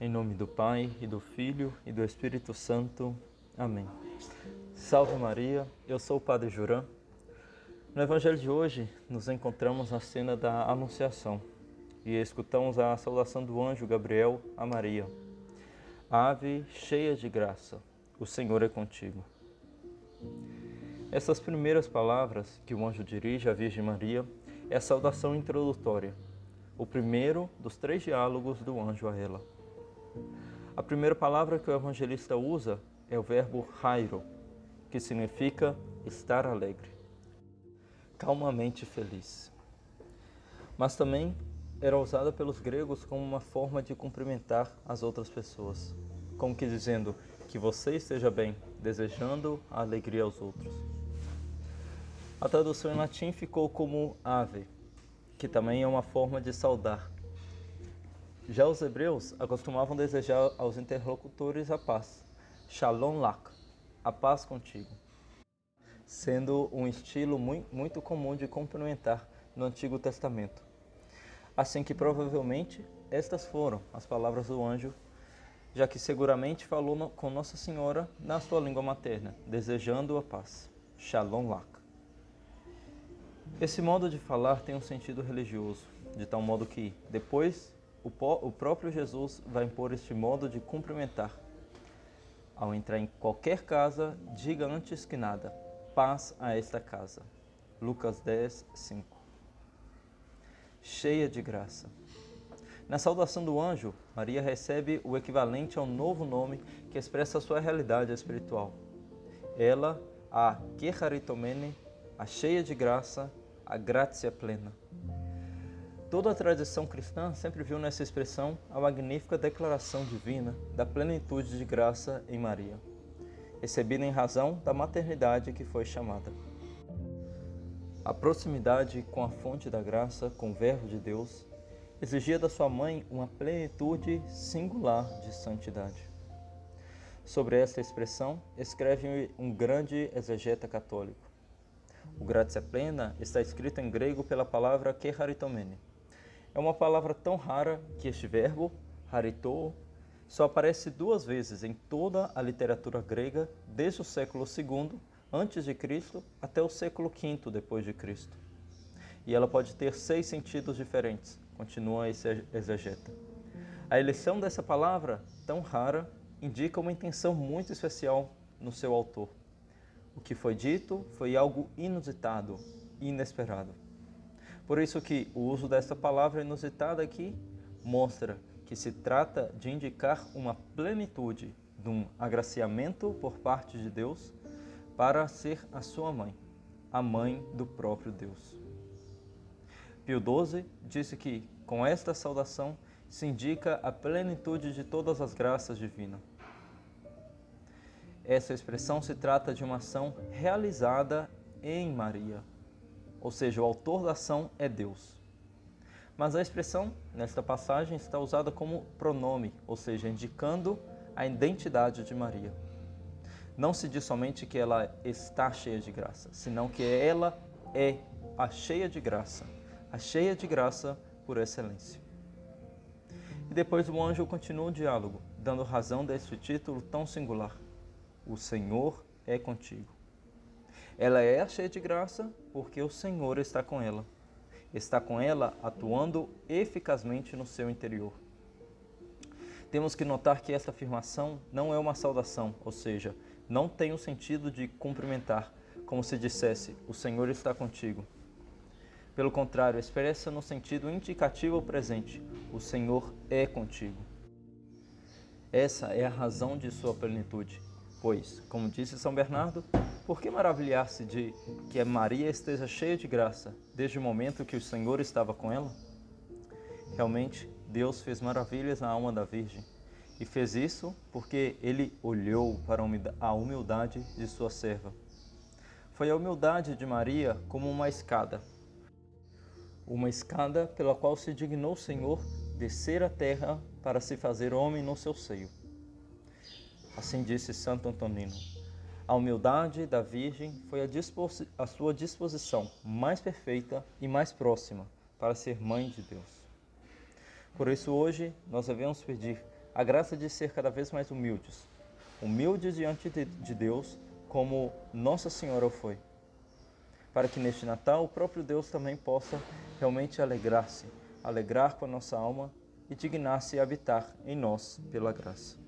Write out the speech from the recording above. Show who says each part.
Speaker 1: Em nome do Pai, e do Filho, e do Espírito Santo. Amém. Salve Maria, eu sou o Padre Juran. No Evangelho de hoje, nos encontramos na cena da Anunciação e escutamos a saudação do anjo Gabriel a Maria. Ave cheia de graça, o Senhor é contigo. Essas primeiras palavras que o anjo dirige à Virgem Maria é a saudação introdutória, o primeiro dos três diálogos do anjo a ela. A primeira palavra que o evangelista usa é o verbo rairo, que significa estar alegre, calmamente feliz. Mas também era usada pelos gregos como uma forma de cumprimentar as outras pessoas, como que dizendo que você esteja bem, desejando a alegria aos outros. A tradução em latim ficou como ave, que também é uma forma de saudar. Já os hebreus acostumavam desejar aos interlocutores a paz, shalom lak, a paz contigo, sendo um estilo muito comum de cumprimentar no Antigo Testamento. Assim que provavelmente estas foram as palavras do anjo, já que seguramente falou com Nossa Senhora na sua língua materna, desejando a paz. Shalom lak. Esse modo de falar tem um sentido religioso, de tal modo que, depois, o, o próprio Jesus vai impor este modo de cumprimentar. Ao entrar em qualquer casa, diga antes que nada: paz a esta casa. Lucas 10, 5. Cheia de graça. Na saudação do anjo, Maria recebe o equivalente ao novo nome que expressa a sua realidade espiritual. Ela, a Keharitomene, a cheia de graça, a graça plena. Toda a tradição cristã sempre viu nessa expressão a magnífica declaração divina da plenitude de graça em Maria, recebida em razão da maternidade que foi chamada. A proximidade com a fonte da graça, com o Verbo de Deus, exigia da sua mãe uma plenitude singular de santidade. Sobre esta expressão, escreve um grande exegeta católico. O gratia plena está escrito em grego pela palavra keharitomene. É uma palavra tão rara que este verbo, harito, só aparece duas vezes em toda a literatura grega desde o século II antes de Cristo até o século V depois de Cristo. E ela pode ter seis sentidos diferentes, continua esse exegeta. A eleição dessa palavra, tão rara, indica uma intenção muito especial no seu autor. O que foi dito foi algo inusitado, inesperado. Por isso que o uso desta palavra inusitada aqui mostra que se trata de indicar uma plenitude de um agraciamento por parte de Deus para ser a sua mãe, a mãe do próprio Deus. Pio XII disse que, com esta saudação, se indica a plenitude de todas as graças divinas. Essa expressão se trata de uma ação realizada em Maria, ou seja, o autor da ação é Deus. Mas a expressão nesta passagem está usada como pronome, ou seja, indicando a identidade de Maria. Não se diz somente que ela está cheia de graça, senão que ela é a cheia de graça, a cheia de graça por excelência. E depois o anjo continua o diálogo, dando razão deste título tão singular o Senhor é contigo. Ela é cheia de graça porque o Senhor está com ela. Está com ela atuando eficazmente no seu interior. Temos que notar que esta afirmação não é uma saudação, ou seja, não tem o sentido de cumprimentar, como se dissesse: O Senhor está contigo. Pelo contrário, expressa no sentido indicativo ao presente: O Senhor é contigo. Essa é a razão de sua plenitude. Pois, como disse São Bernardo, por que maravilhar-se de que Maria esteja cheia de graça desde o momento que o Senhor estava com ela? Realmente, Deus fez maravilhas na alma da Virgem e fez isso porque ele olhou para a humildade de sua serva. Foi a humildade de Maria como uma escada, uma escada pela qual se dignou o Senhor descer à terra para se fazer homem no seu seio. Assim disse Santo Antonino. A humildade da Virgem foi a, a, sua disposição mais perfeita e mais próxima para ser mãe de Deus. Por isso, hoje, nós devemos pedir a graça de ser cada vez mais humildes, humildes diante de Deus, como Nossa Senhora o foi. Para que neste Natal o próprio Deus também possa realmente alegrar-se, alegrar com a nossa alma e dignar-se habitar em nós pela graça.